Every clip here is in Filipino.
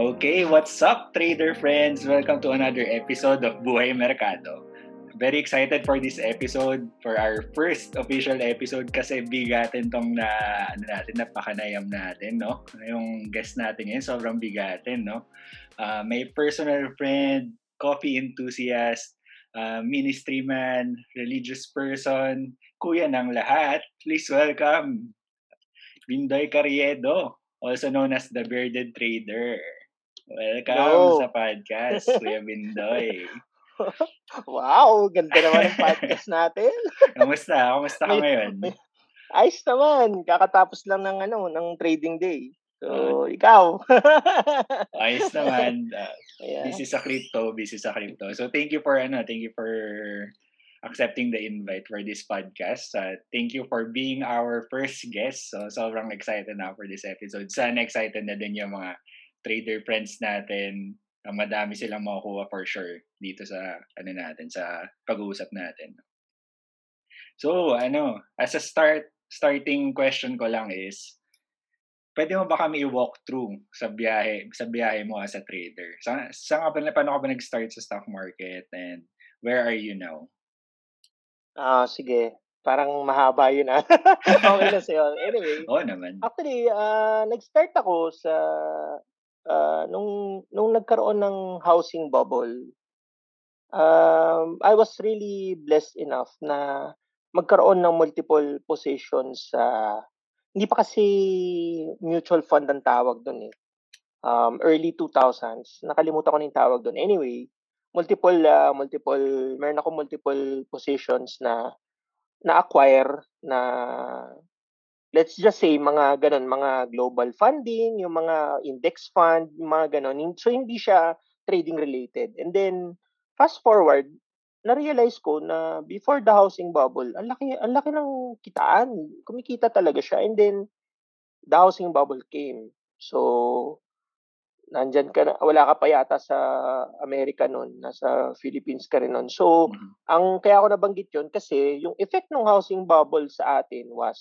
Okay, what's up, trader friends? Welcome to another episode of Buhay Merkado. Very excited for this episode, for our first official episode kasi bigatin tong na, ano natin, napakanayam natin, no? Yung guest natin ngayon, sobrang bigatin, no? Uh, may personal friend, coffee enthusiast, uh, ministry man, religious person, kuya ng lahat. Please welcome Bindoy Carriedo, also known as the Bearded Trader. Welcome Hello. sa podcast, Kuya Bindoy. wow, ganda naman ng podcast natin. Kamusta? Kamusta ka ngayon? Ayos naman. Kakatapos lang ng ano, ng trading day. So, uh, ikaw. ayos naman. Uh, yeah. Busy sa crypto, busy sa crypto. So, thank you for ano, thank you for accepting the invite for this podcast. Uh, thank you for being our first guest. So, sobrang excited na for this episode. Sana excited na din yung mga trader friends natin, uh, madami silang makukuha for sure dito sa ano natin sa pag-uusap natin. So, ano, as a start starting question ko lang is pwede mo ba kami i-walk through sa biyahe sa biyahe mo as a trader? Sa sa nga ba paano ka ba nag-start sa stock market and where are you now? Ah, uh, sige. Parang mahaba yun ah. okay na sa'yo. Anyway. Oo naman. Actually, uh, nag-start ako sa uh, nung nung nagkaroon ng housing bubble, um, I was really blessed enough na magkaroon ng multiple positions sa uh, hindi pa kasi mutual fund ang tawag doon eh. Um, early 2000s. Nakalimutan ko na yung tawag doon. Anyway, multiple uh, multiple meron ako multiple positions na na-acquire na let's just say mga ganun, mga global funding, yung mga index fund, yung mga ganun. So hindi siya trading related. And then fast forward, na-realize ko na before the housing bubble, ang laki ang laki ng kitaan. Kumikita talaga siya. And then the housing bubble came. So nandyan ka na, wala ka pa yata sa Amerika noon, nasa Philippines ka rin noon. So, mm-hmm. ang kaya ako nabanggit 'yon kasi yung effect ng housing bubble sa atin was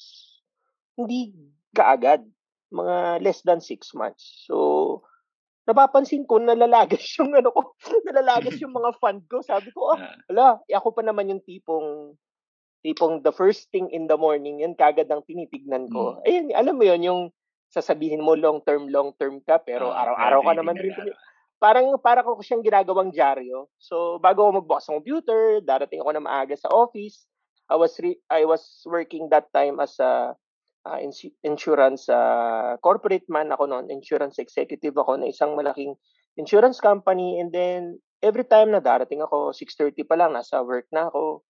hindi kaagad. Mga less than six months. So, napapansin ko nalalagas yung ano ko, nalalagas yung mga fund ko. Sabi ko, ah, wala, eh, ako pa naman yung tipong tipong the first thing in the morning, yan kagad ang tinitignan ko. Mm. Ayun, alam mo yon yung sasabihin mo long term, long term ka, pero uh, araw-araw ka naman rin. Parang, parang ko siyang ginagawang dyaryo. So, bago ako magbukas ng computer, darating ako na maaga sa office. I was re- I was working that time as a uh, ins- insurance uh, corporate man ako noon, insurance executive ako na isang malaking insurance company and then every time na darating ako 6:30 pa lang nasa work na ako.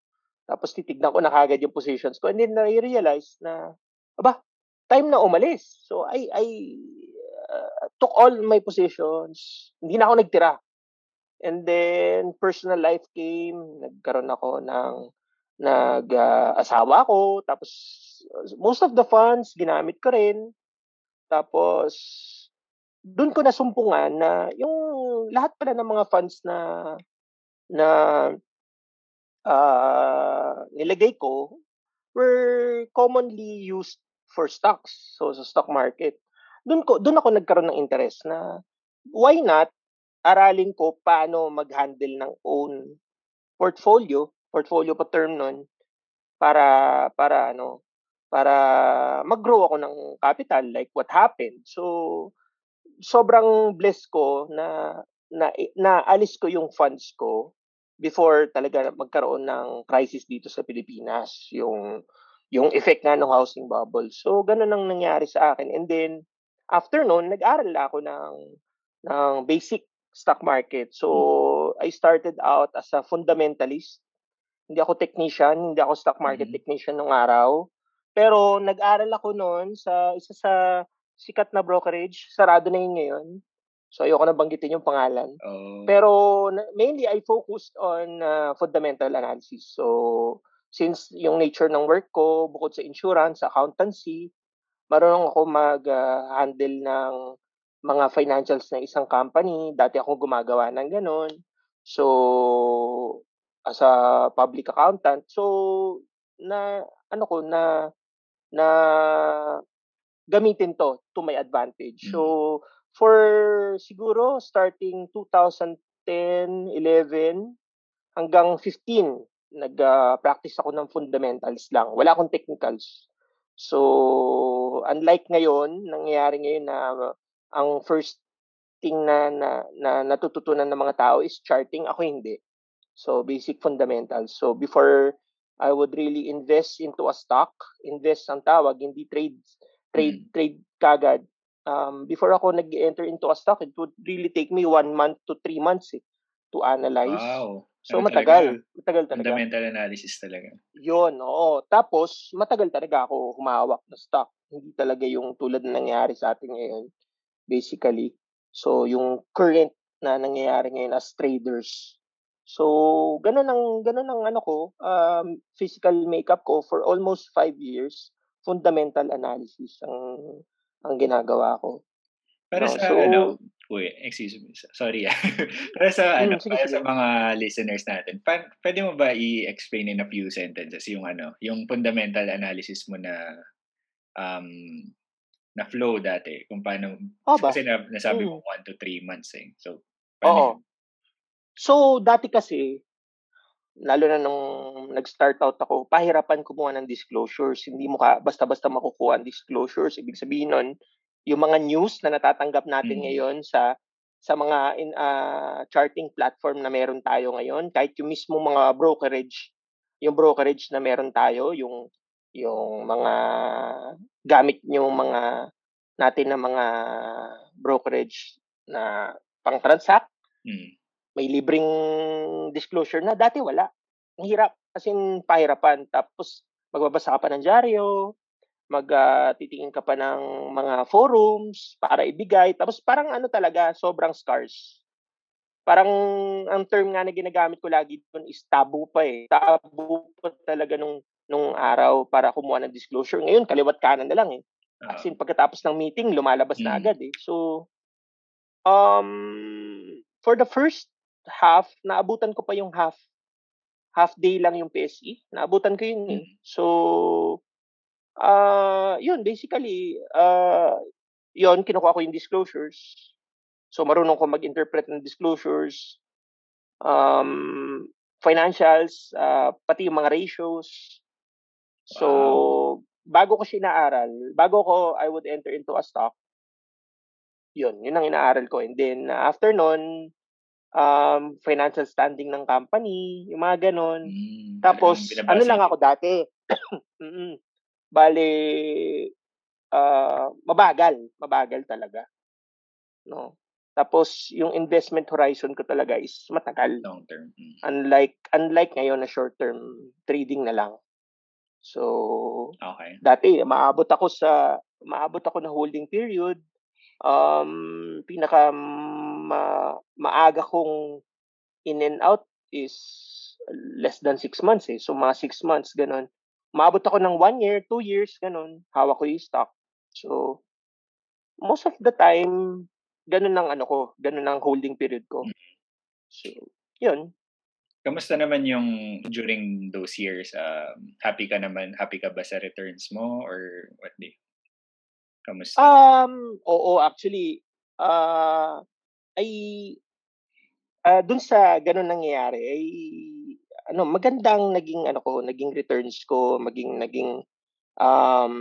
Tapos titignan ko na kagad yung positions ko and then na-realize na aba, time na umalis. So I I uh, took all my positions. Hindi na ako nagtira. And then personal life came, nagkaroon ako ng nag-asawa uh, ako, tapos most of the funds ginamit ko rin. Tapos doon ko nasumpungan na yung lahat pala ng mga funds na na uh, nilagay ko were commonly used for stocks. So sa stock market. Doon ko doon ako nagkaroon ng interest na why not aralin ko paano mag-handle ng own portfolio portfolio pa term nun para para ano para mag-grow ako ng capital like what happened. So sobrang blessed ko na na naalis ko yung funds ko before talaga magkaroon ng crisis dito sa Pilipinas, yung yung effect nga ng housing bubble. So ganun ang nangyari sa akin. And then after noon, nag-aral ako ng ng basic stock market. So hmm. I started out as a fundamentalist hindi ako technician, hindi ako stock market mm-hmm. technician nung araw. Pero nag-aral ako noon sa isa sa sikat na brokerage. Sarado na yun ngayon. So ayoko na banggitin yung pangalan. Oh. Pero mainly I focused on uh, fundamental analysis. So since yung nature ng work ko, bukod sa insurance, accountancy, marunong ako mag-handle uh, ng mga financials ng isang company. Dati ako gumagawa ng ganun. So, as a public accountant. So na ano ko na na gamitin to to my advantage. So mm. for siguro starting 2010, 11 hanggang 15 nag-practice uh, ako ng fundamentals lang. Wala akong technicals. So, unlike ngayon, nangyayari ngayon na uh, ang first thing na, na, na natututunan ng mga tao is charting. Ako hindi. So, basic fundamentals. So, before I would really invest into a stock, invest ang tawag, hindi trade, trade, mm. trade kagad. Um, before ako nag-enter into a stock, it would really take me one month to three months eh, to analyze. Wow. So, ano matagal. Talaga, matagal talaga. Fundamental analysis talaga. Yun, oo. Tapos, matagal talaga ako humawak ng stock. Hindi talaga yung tulad na nangyayari sa atin ngayon, basically. So, yung current na nangyayari ngayon as traders. So, ganun ang, ganun ang ano ko, um, physical makeup ko for almost five years. Fundamental analysis ang, ang ginagawa ko. Para no, sa so, ano, uy, excuse me, sorry ah. para sa hmm, ano, sige, para sige. sa mga listeners natin, pa, pwede mo ba i-explain in a few sentences yung ano, yung fundamental analysis mo na um na flow dati kung paano oh, kasi na, nasabi mm. mo 1 to 3 months eh. So Oo. So dati kasi lalo na nung nag-start out ako, pahirapan kumuha ng disclosures. Hindi mo ka basta-basta makukuha ang disclosures. Ibig sabihin nun, yung mga news na natatanggap natin mm. ngayon sa sa mga in, uh, charting platform na meron tayo ngayon, kahit yung mismo mga brokerage, yung brokerage na meron tayo, yung yung mga gamit yung mga natin na mga brokerage na pang-transact. Mm. May libreng disclosure na dati wala. Ang hirap kasi pahirapan. Tapos magbabasa ka pa ng dyaryo, mag uh, titingin ka pa ng mga forums para ibigay. Tapos parang ano talaga sobrang scarce. Parang ang term nga na ginagamit ko lagi doon is tabu pa eh. Tabu pa talaga nung nung araw para kumuha ng disclosure. Ngayon kaliwat kanan na lang eh. As in pagkatapos ng meeting lumalabas mm. na agad eh. So um for the first half naabutan ko pa yung half half day lang yung PSE naabutan ko yun eh mm. so Ah, yun basically, ah, yun kinukuha ko yung disclosures. So marunong ko mag-interpret ng disclosures, um, financials, uh, pati yung mga ratios. So wow. bago ko siya inaaral, bago ko I would enter into a stock, yun, yun ang inaaral ko. And then after nun, um, financial standing ng company, yung mga ganon. Mm, Tapos, ano lang ako dati, Bale, uh, mabagal. Mabagal talaga. No? Tapos, yung investment horizon ko talaga is matagal. Long term. Mm. Unlike, unlike ngayon na short term trading na lang. So, okay. dati, maabot ako sa, maabot ako na holding period. Um, pinaka ma, maaga kong in and out is less than six months eh. So, mga six months, ganun maabot ako ng one year, two years, ganun. Hawak ko yung stock. So, most of the time, ganun ang ano ko, ganun ang holding period ko. Mm. So, yun. Kamusta naman yung during those years? Um, happy ka naman? Happy ka ba sa returns mo? Or what di? Kamusta? Um, oo, actually, uh, ay, uh, dun sa ganun nangyayari, ay ano magandang naging ano ko, naging returns ko, maging naging um,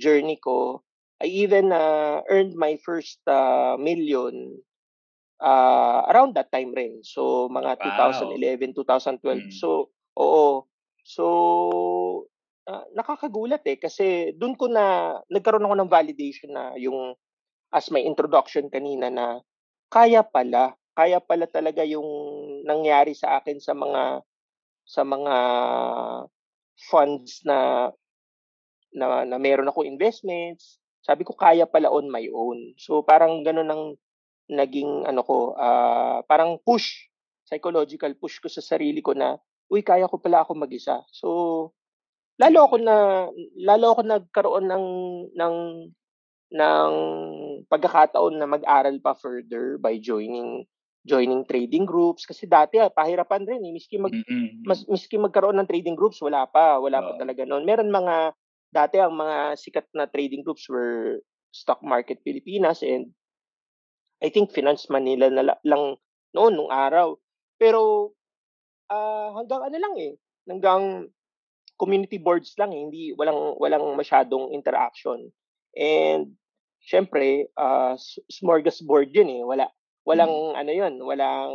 journey ko. I even uh, earned my first uh, million uh, around that time rin. So mga wow. 2011, 2012. Mm. So oo. So uh, nakakagulat eh kasi doon ko na nagkaroon ako ng validation na yung as my introduction kanina na kaya pala, kaya pala talaga yung nangyari sa akin sa mga sa mga funds na na, na meron ako investments. Sabi ko kaya pala on my own. So parang ganoon ang naging ano ko, uh, parang push, psychological push ko sa sarili ko na uy kaya ko pala ako mag-isa. So lalo ako na lalo ako nagkaroon ng ng ng pagkakataon na mag-aral pa further by joining joining trading groups kasi dati ah, pahirapan rin eh miski mag mm-hmm. mas miski magkaroon ng trading groups wala pa wala oh. pa talaga noon meron mga dati ang mga sikat na trading groups were Stock Market Pilipinas and I think Finance Manila na lang noon nung araw. Pero uh, hanggang ano lang eh, hanggang community boards lang eh, hindi walang walang masyadong interaction. And syempre, uh, smorgasbord 'yun eh, wala walang hmm. ano 'yun, walang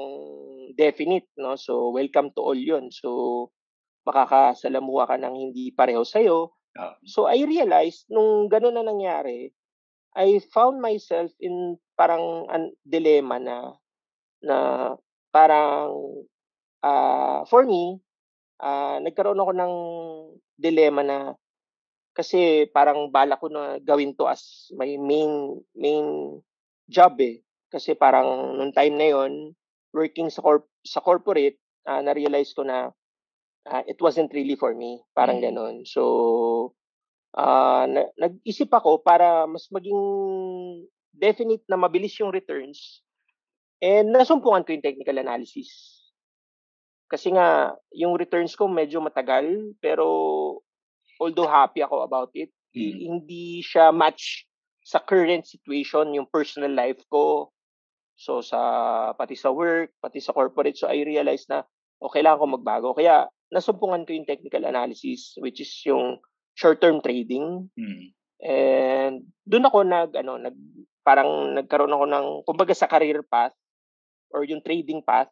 definite, no? So welcome to all 'yun. So makakasalamuha ka ng hindi pareho sa iyo. Uh, so I realized nung gano'n na nangyari, I found myself in parang an dilemma na na parang uh, for me uh, nagkaroon ako ng dilemma na kasi parang bala ko na gawin to as my main main job eh. Kasi parang nung time na yon working sa corp sa corporate, uh, na-realize ko na uh, it wasn't really for me. Parang mm. ganon. So, uh, na- nag-isip ako para mas maging definite na mabilis yung returns and nasumpungan ko yung technical analysis. Kasi nga, yung returns ko medyo matagal, pero although happy ako about it, mm. hindi siya match sa current situation, yung personal life ko. So, sa pati sa work, pati sa corporate. So, I realized na, okay lang ako magbago. Kaya, nasumpungan ko yung technical analysis, which is yung short-term trading. Mm. And doon ako nag, ano, nag, parang nagkaroon ako ng, kumbaga sa career path, or yung trading path,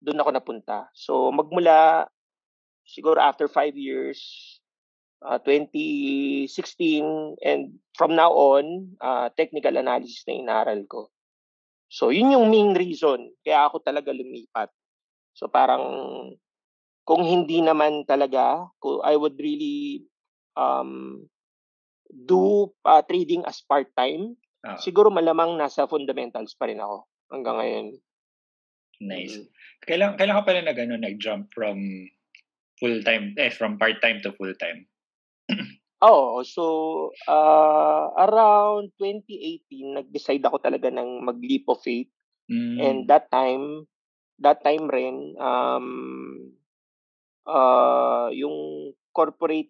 doon ako napunta. So magmula siguro after five years, uh, 2016, and from now on, uh, technical analysis na inaral ko. So yun yung main reason kaya ako talaga lumipat. So parang kung hindi naman talaga, I would really um, do uh, trading as part-time. Uh, siguro malamang nasa fundamentals pa rin ako hanggang ngayon. Nice. Mm-hmm. Kailan kailan ka pala nag ano, nag-jump from full-time eh from part-time to full-time? Oo, so uh, around 2018 nag-decide ako talaga ng mag-leap of faith. Mm. And that time that time rin um uh, yung corporate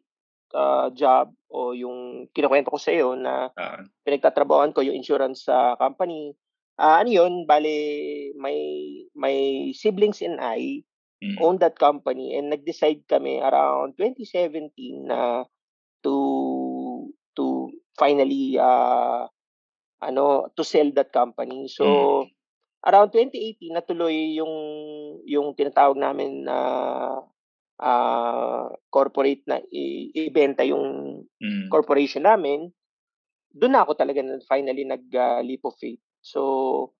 uh, job o yung kinukwento ko sa iyo na uh. pinagtatrabahoan ko yung insurance sa company uh, ano yun, bale, my, my siblings and I mm. own that company and nag-decide kami around 2017 na to to finally uh, ano to sell that company. So mm. around 2018 natuloy yung yung tinatawag namin na uh, corporate na i- ibenta yung mm. corporation namin. Doon na ako talaga na finally nag uh, leap of faith So,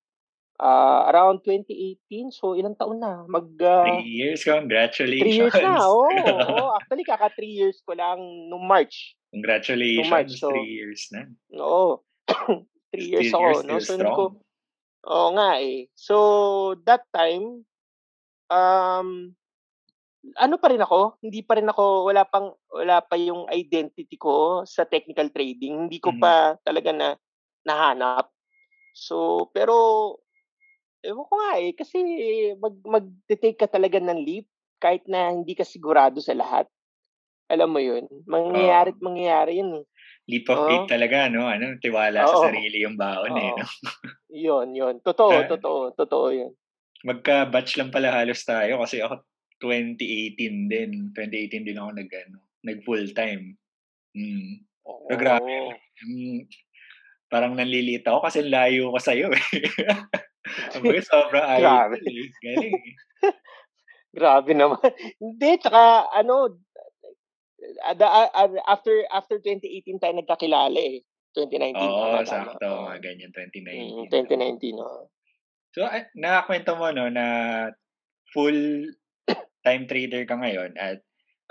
uh, around 2018, so ilang taon na? Mag, uh, three years, congratulations. Three years na, oo. Oh, oh. Actually, kaka three years ko lang nung March. Congratulations, nung March, so, three years na. Oo. three years still, ako. No? So, ko, oo nga eh. So, that time, um, ano pa rin ako, hindi pa rin ako, wala pang, wala pa yung identity ko sa technical trading. Hindi ko mm-hmm. pa talaga na nahanap. So, pero, ewan ko nga eh, kasi mag, mag-take ka talaga ng leap kahit na hindi ka sigurado sa lahat. Alam mo yun? Mangyayari at mangyayari yun eh. Leap of faith uh, talaga, no? Ano, tiwala uh, sa sarili yung baon uh, eh, no? yun, yun. Totoo, uh, totoo, totoo yun. Magka-batch lang pala halos tayo kasi ako 2018 din. 2018 din ako nag, ano, nag full-time. Mm. Oh. Pero grabe. Um, parang nanliliit ako kasi layo ko sa'yo eh. Sabi ko, sobrang Grabe. Eh. Galing eh. Grabe naman. Hindi, tsaka ano, ada, after after 2018 tayo nagkakilala eh. 2019. Oo, oh, sakto. Mga ganyan, 2019. Mm, 2019, oh. So, uh, nakakwento mo no na full time trader ka ngayon at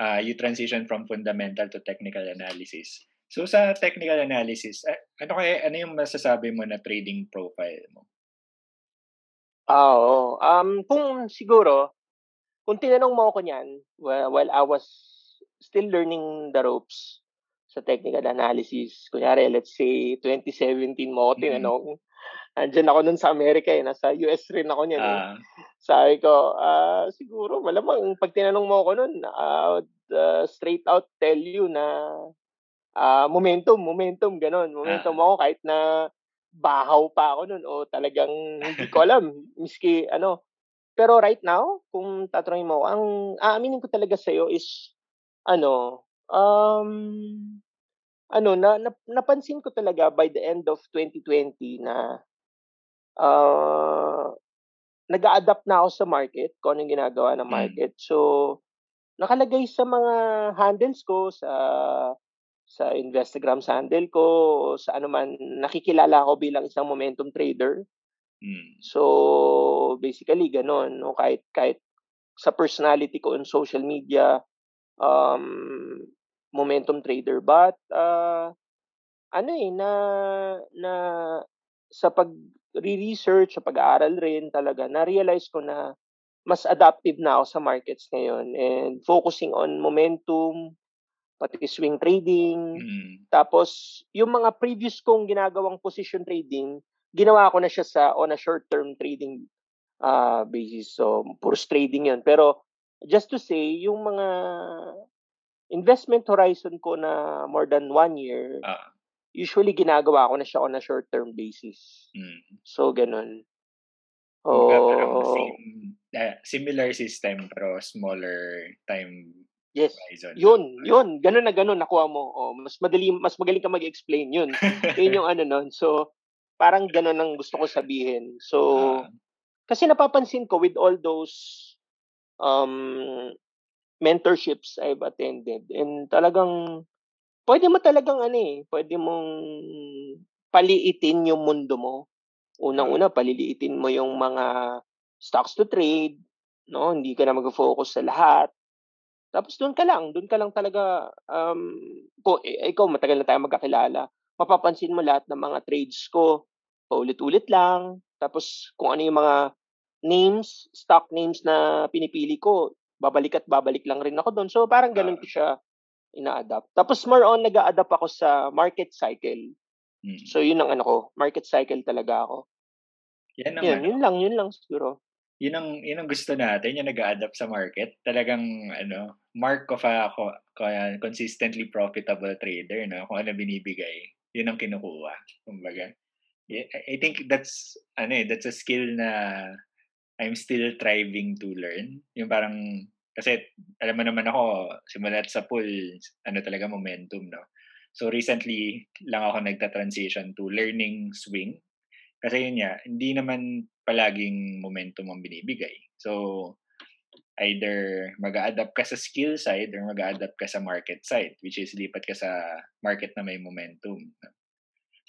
uh, you transition from fundamental to technical analysis. So sa technical analysis, ano kaya ano yung masasabi mo na trading profile mo? Ah, oo. Um, kung siguro, kung tinanong mo ako niyan, while, while I was still learning the ropes sa technical analysis, kunyari, let's say, 2017 mo ako mm-hmm. tinanong, andyan ako nun sa Amerika eh, nasa US rin ako niyan. Uh, eh. Ah. Sabi ko, uh, siguro, malamang pag tinanong mo ako nun, I would uh, straight out tell you na uh, momentum, momentum, ganun. Momentum uh, ako kahit na bahaw pa ako noon o talagang hindi ko alam. Miski ano. Pero right now, kung tatanungin mo, ang aaminin ko talaga sa iyo is ano, um, ano na, na napansin ko talaga by the end of 2020 na uh, nag-a-adapt na ako sa market, kung anong ginagawa ng hmm. market. So, nakalagay sa mga handles ko, sa sa Instagram handle ko, o sa ano man, nakikilala ako bilang isang momentum trader. Mm. So, basically, ganun. No? Kahit, kahit sa personality ko on social media, um, momentum trader. But, uh, ano eh, na, na sa pag re-research, sa pag-aaral rin talaga, na-realize ko na mas adaptive na ako sa markets ngayon and focusing on momentum, pati swing trading. Mm. Tapos, yung mga previous kong ginagawang position trading, ginawa ko na siya sa on a short-term trading uh, basis. So, pure trading yun. Pero, just to say, yung mga investment horizon ko na more than one year, uh usually ginagawa ko na siya on a short-term basis. Mm. So, ganun. Oh, same, uh, similar system pero smaller time Yes. Horizon. Yun, yun. Ganun na ganun nakuha mo. Oh, mas madali mas magaling ka mag-explain yun. yun yung ano noon. So, parang ganun ang gusto ko sabihin. So, uh, kasi napapansin ko with all those um mentorships I've attended and talagang pwede mo talagang ano eh, pwede mong paliitin yung mundo mo. Unang-una, paliliitin mo yung mga stocks to trade, no? Hindi ka na mag-focus sa lahat. Tapos doon ka lang, doon ka lang talaga um eh, ikaw matagal na tayo magkakilala. Mapapansin mo lahat ng mga trades ko paulit-ulit lang. Tapos kung ano yung mga names, stock names na pinipili ko, babalik at babalik lang rin ako doon. So parang ganun ko siya ina-adapt. Tapos more on nag-a-adapt ako sa market cycle. Mm. So yun ang ano ko, market cycle talaga ako. Yan ang yun, ano, yun lang, yun lang siguro. Yun ang yun ang gusto natin, yung nag-a-adapt sa market. Talagang ano, mark ako kaya consistently profitable trader, no? Kung ano binibigay, yun ang kinukuha. Kumbaga. I think that's ano eh, that's a skill na I'm still thriving to learn. Yung parang kasi alam mo naman ako, simulat sa pool, ano talaga momentum, no? So recently lang ako nagta-transition to learning swing. Kasi yun nga, hindi naman palaging momentum ang binibigay. So either mag adapt ka sa skill side or mag adapt ka sa market side, which is lipat ka sa market na may momentum.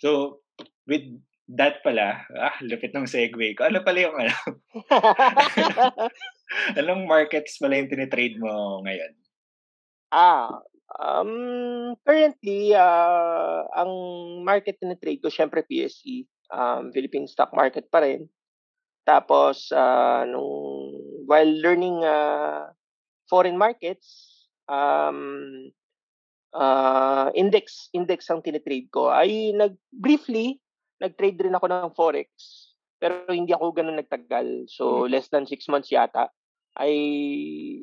So with that pala, ah, lupit ng segue ko. Ano pala yung ano? Anong markets pala yung tinitrade mo ngayon? Ah, um, currently, uh, ang market na trade ko, syempre PSE, um, Philippine Stock Market pa rin. Tapos, uh, nung, while learning uh, foreign markets, um, uh, index, index ang tinitrade ko, ay nag, briefly, nag-trade rin ako ng Forex. Pero hindi ako ganun nagtagal. So, hmm. less than six months yata. I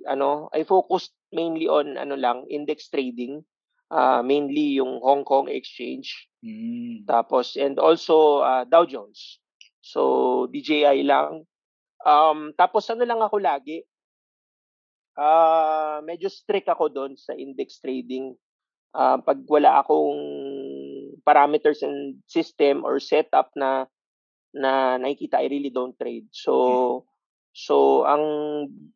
ano, I focused mainly on ano lang, index trading. Uh, mainly yung Hong Kong exchange. Mm. Tapos and also uh, Dow Jones. So DJI lang. Um tapos ano lang ako lagi uh, medyo strict ako doon sa index trading. Uh, pag wala akong parameters and system or setup na na nakikita, I really don't trade. So, mm. So, ang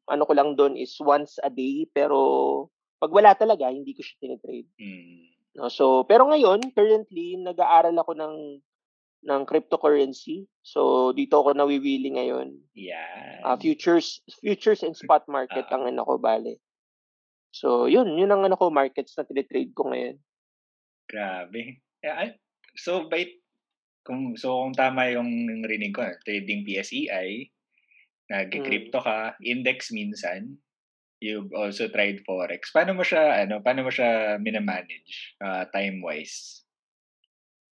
ano ko lang doon is once a day, pero pag wala talaga, hindi ko siya tinitrade. Mm. No, so, pero ngayon, currently, nag-aaral ako ng ng cryptocurrency. So, dito ako nawiwili ngayon. Yeah. Uh, futures futures and spot market uh, ang ano ko, bale. So, yun. Yun ang ano ko, markets na tinitrade ko ngayon. Grabe. Yeah, so, by, kung, so, kung tama yung rinig ko, trading PSEI, Nag-crypto mm. ka, index minsan. You've also tried forex. Paano mo siya ano, paano mo siya minamanage uh, time-wise?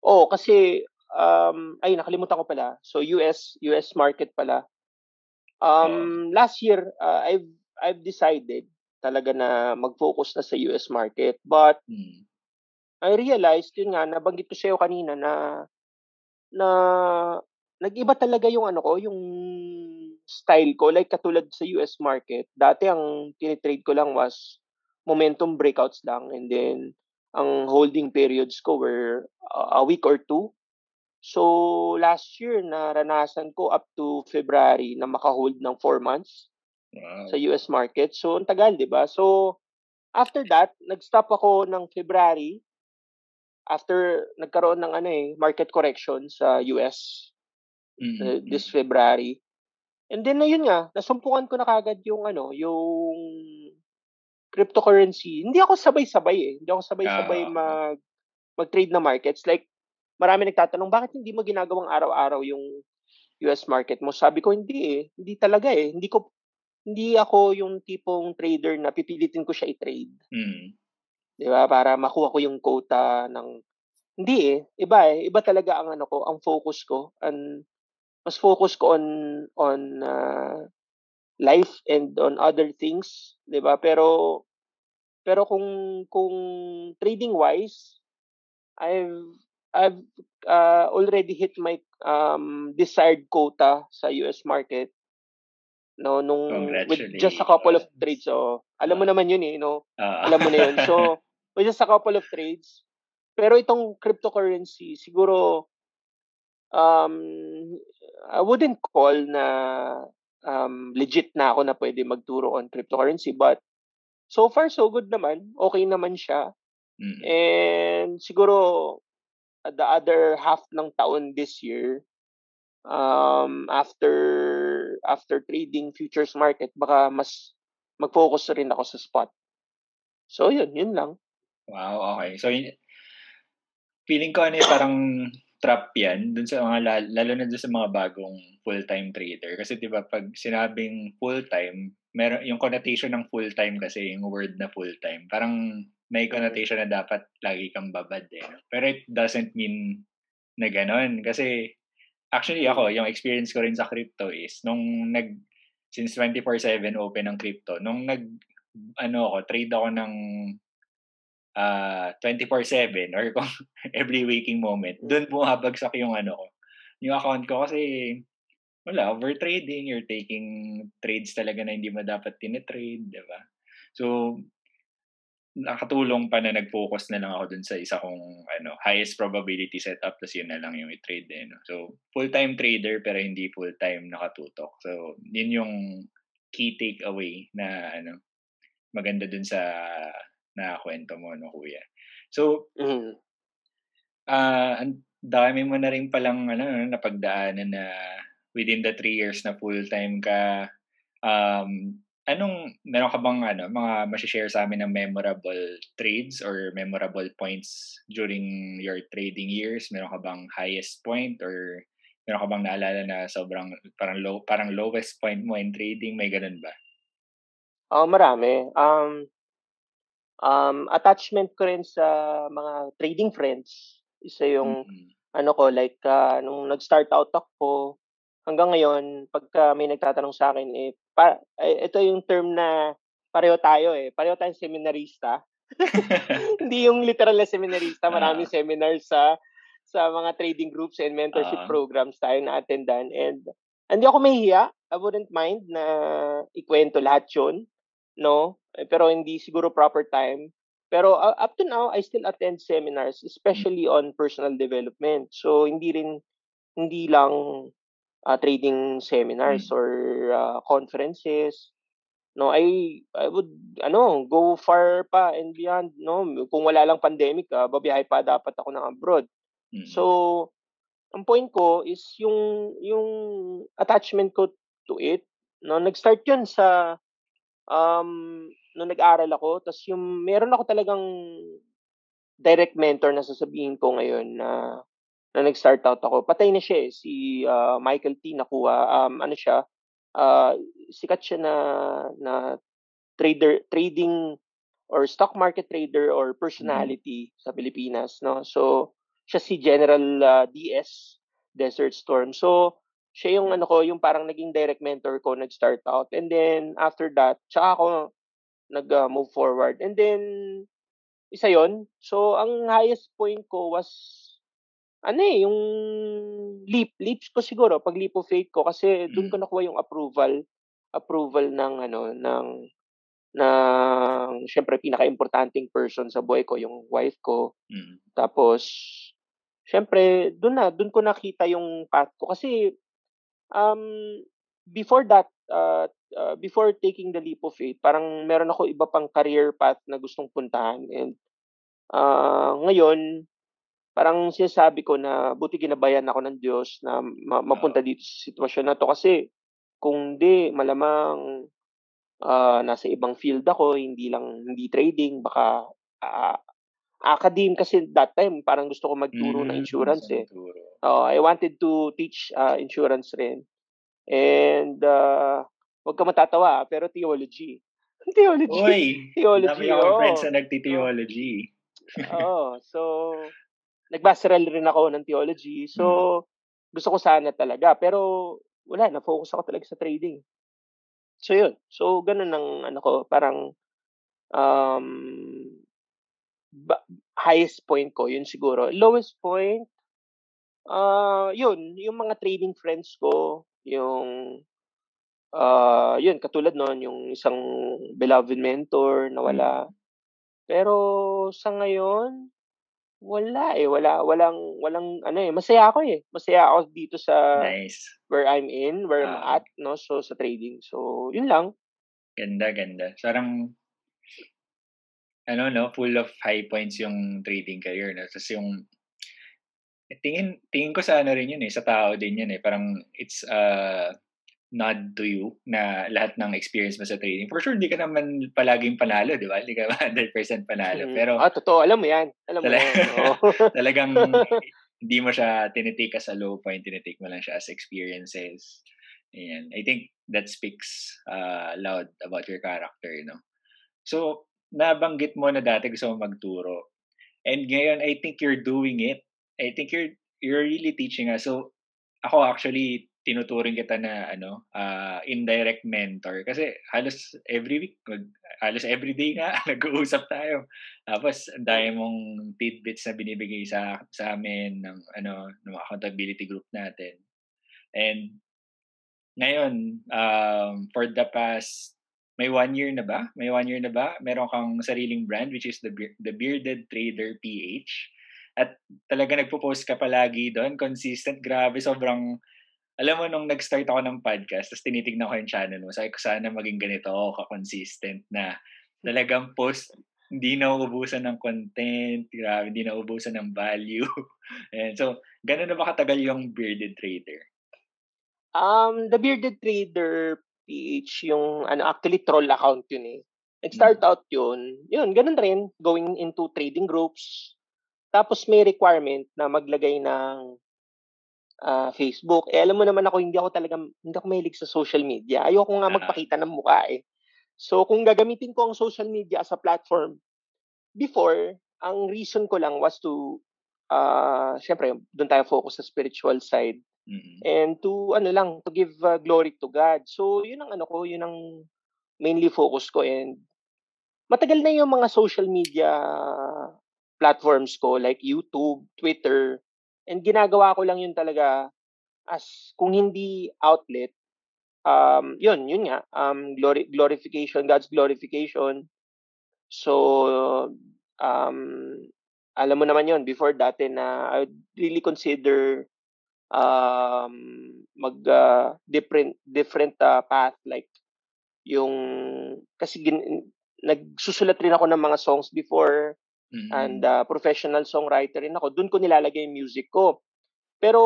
Oh, kasi um ay nakalimutan ko pala. So US US market pala. Um oh. last year uh, I've I've decided talaga na mag-focus na sa US market. But hmm. I realized yun nga nabanggit ko sa iyo kanina na na nag-iba talaga yung ano ko, yung style ko. Like katulad sa US market, dati ang tinitrade ko lang was momentum breakouts lang and then ang holding periods ko were a week or two. So last year naranasan ko up to February na maka-hold ng 4 months wow. sa US market. So ang tagal, 'di ba? So after that, nag-stop ako ng February after nagkaroon ng ano eh, market correction sa US Mm-hmm. uh, this February. And then ayun nga, nasumpukan ko na kagad yung ano, yung cryptocurrency. Hindi ako sabay-sabay eh. Hindi ako sabay-sabay Ah. mag mag-trade na markets. Like marami nagtatanong, bakit hindi mo ginagawang araw-araw yung US market mo? Sabi ko hindi eh. Hindi talaga eh. Hindi ko hindi ako yung tipong trader na pipilitin ko siya i-trade. Mm. 'Di ba? Para makuha ko yung quota ng hindi eh. Iba eh. Iba talaga ang ano ko, ang focus ko. And mas focus ko on on uh, life and on other things, 'di ba? Pero pero kung kung trading wise, I've I've uh, already hit my um, desired quota sa US market. No, nung with just a couple of trades. So, alam mo naman yun eh, no? Ah. Alam mo na yun. So, with just a couple of trades. Pero itong cryptocurrency, siguro um, I wouldn't call na um, legit na ako na pwede magturo on cryptocurrency. But so far, so good naman. Okay naman siya. Mm. And siguro the other half ng taon this year, um, after after trading futures market, baka mas mag-focus rin ako sa spot. So yun, yun lang. Wow, okay. So yun, feeling ko ano parang trap yan dun sa mga lalo na dun sa mga bagong full-time trader kasi 'di ba pag sinabing full-time meron yung connotation ng full-time kasi yung word na full-time parang may connotation na dapat lagi kang babad eh pero it doesn't mean na ganon kasi actually ako yung experience ko rin sa crypto is nung nag since 24/7 open ang crypto nung nag ano ako trade ako ng uh, 24/7 or kung every waking moment, doon bumabagsak yung ano ko. Yung account ko kasi wala, overtrading, you're taking trades talaga na hindi mo dapat tinitrade, di ba? So, nakatulong pa na nag-focus na lang ako dun sa isa kong ano, highest probability setup tapos yun na lang yung i-trade eh, no? So, full-time trader pero hindi full-time nakatutok. So, yun yung key takeaway na ano, maganda dun sa na kwento mo, no, kuya. So, mm. uh, ang dami mo na rin palang ano, napagdaanan na within the three years na full-time ka, um, anong, meron ka bang ano, mga masishare sa amin ng memorable trades or memorable points during your trading years? Meron ka bang highest point or meron ka bang naalala na sobrang parang low parang lowest point mo in trading may ganun ba? Oh, marami. Um um, attachment ko rin sa mga trading friends. Isa yung mm-hmm. ano ko like uh, nung nag-start out ako hanggang ngayon pagka may nagtatanong sa akin eh pa, eh, ito yung term na pareho tayo eh. Pareho tayong seminarista. Hindi yung literal na seminarista, maraming uh, seminars sa sa mga trading groups and mentorship uh, programs tayo na attendan and hindi ako mahihiya. I wouldn't mind na ikwento lahat 'yon, no? Eh, pero hindi siguro proper time. Pero uh, up to now, I still attend seminars, especially on personal development. So hindi rin hindi lang uh, trading seminars mm. or uh, conferences. No, I I would ano, go far pa and beyond, no. Kung wala lang pandemic, uh, babiyahe pa dapat ako ng abroad. Mm. So ang point ko is yung yung attachment ko to it, no, nag-start 'yun sa um nung nag-aral ako, tapos yung meron ako talagang direct mentor na sasabihin ko ngayon na na nag-start out ako. Patay na siya eh, si uh, Michael T. Nakuha. Um, ano siya, uh, sikat siya na, na trader, trading or stock market trader or personality mm-hmm. sa Pilipinas. No? So, siya si General uh, DS, Desert Storm. So, siya yung ano ko, yung parang naging direct mentor ko nag-start out. And then, after that, tsaka ako nag-move uh, forward. And then, isa yon So, ang highest point ko was ano eh, yung leap, leaps ko siguro, pag leap of faith ko kasi doon ko Mm. nakuha yung approval, approval ng ano, ng ng siyempre pinakaimportanteng person sa buhay ko, yung wife ko. Mm. Tapos siyempre doon na, doon ko nakita yung path ko kasi um before that uh, uh, before taking the leap of faith, parang meron ako iba pang career path na gustong puntahan and uh, ngayon parang sinasabi ko na buti ginabayan ako ng Diyos na ma- mapunta dito sa sitwasyon na to kasi kung di malamang ah, nasa ibang field ako, hindi lang hindi trading, baka ah, academe kasi that time parang gusto ko magturo ng Mm, insurance eh. Oo, I wanted to teach ah, insurance rin. And uh, wag ka matatawa, pero theology. Theology. Uy, theology. dami oo. friends na nagti-theology. Oo. So, nagbasaral rin ako ng theology. So, gusto ko sana talaga. Pero, wala, na-focus ako talaga sa trading. So, yun. So, ganun ang, ano ko, parang, um, ba- highest point ko, yun siguro. Lowest point, ah yun, yung mga trading friends ko, yung, ah yun, katulad nun, yung isang beloved mentor na wala. Pero sa ngayon, wala eh, wala walang walang ano eh, masaya ako eh. Masaya ako dito sa Nice. where I'm in, where I'm Ah. at, no? So sa trading. So, yun lang. Ganda, ganda. Parang, ano, no, full of high points yung trading career, no? Tapos yung, eh, tingin, tingin ko sa ano rin yun eh, sa tao din yun eh. Parang, it's a nod to you na lahat ng experience mo sa trading. For sure, hindi ka naman palaging panalo, di ba? Hindi ka 100% panalo. Mm. Pero, ah, totoo, alam mo 'yan. Alam mo 'yan. Talagang hindi mo siya tinitake as a low point, tinitake mo lang siya as experiences. Ayan. I think that speaks uh, loud about your character, no? So, nabanggit mo na dati gusto mo magturo. And ngayon, I think you're doing it. I think you're you're really teaching us. So, ako actually, tinuturing kita na ano, uh, indirect mentor. Kasi halos every week, mag- halos every day nga, nag-uusap tayo. Tapos, ang dami mong tidbits na binibigay sa, sa amin ng, ano, ng accountability group natin. And, ngayon, um, for the past, may one year na ba? May one year na ba? Meron kang sariling brand, which is the, the Bearded Trader PH. At talaga nagpo-post ka palagi doon, consistent, grabe, sobrang, alam mo, nung nag-start ako ng podcast, tapos tinitignan ko yung channel mo, sabi ko sana maging ganito ako, ka-consistent na talagang post, hindi na ubusan ng content, grabe, hindi na ubusan ng value. And so, gano'n na ba katagal yung Bearded Trader? Um, the Bearded Trader PH, yung ano, actually troll account yun eh. Nag-start out yun. Yun, ganun rin, going into trading groups. Tapos may requirement na maglagay ng ah, Facebook. Eh, alam mo naman ako, hindi ako talaga, hindi ako mahilig sa social media. Ayoko nga Ah. magpakita ng mukha eh. So, kung gagamitin ko ang social media as a platform, before, ang reason ko lang was to, ah, syempre, doon tayo focus sa spiritual side Mm-mm. and to ano lang to give uh, glory to God. So yun ang ano ko, yun ang mainly focus ko and matagal na yung mga social media platforms ko like YouTube, Twitter and ginagawa ko lang yun talaga as kung hindi outlet um yun yun nga um glory glorification God's glorification. So um alam mo naman yun before dati na I would really consider um mag uh, different different uh, path like yung kasi gin, nagsusulat rin ako ng mga songs before Mm-mm. and uh, professional songwriter rin ako doon ko nilalagay yung music ko pero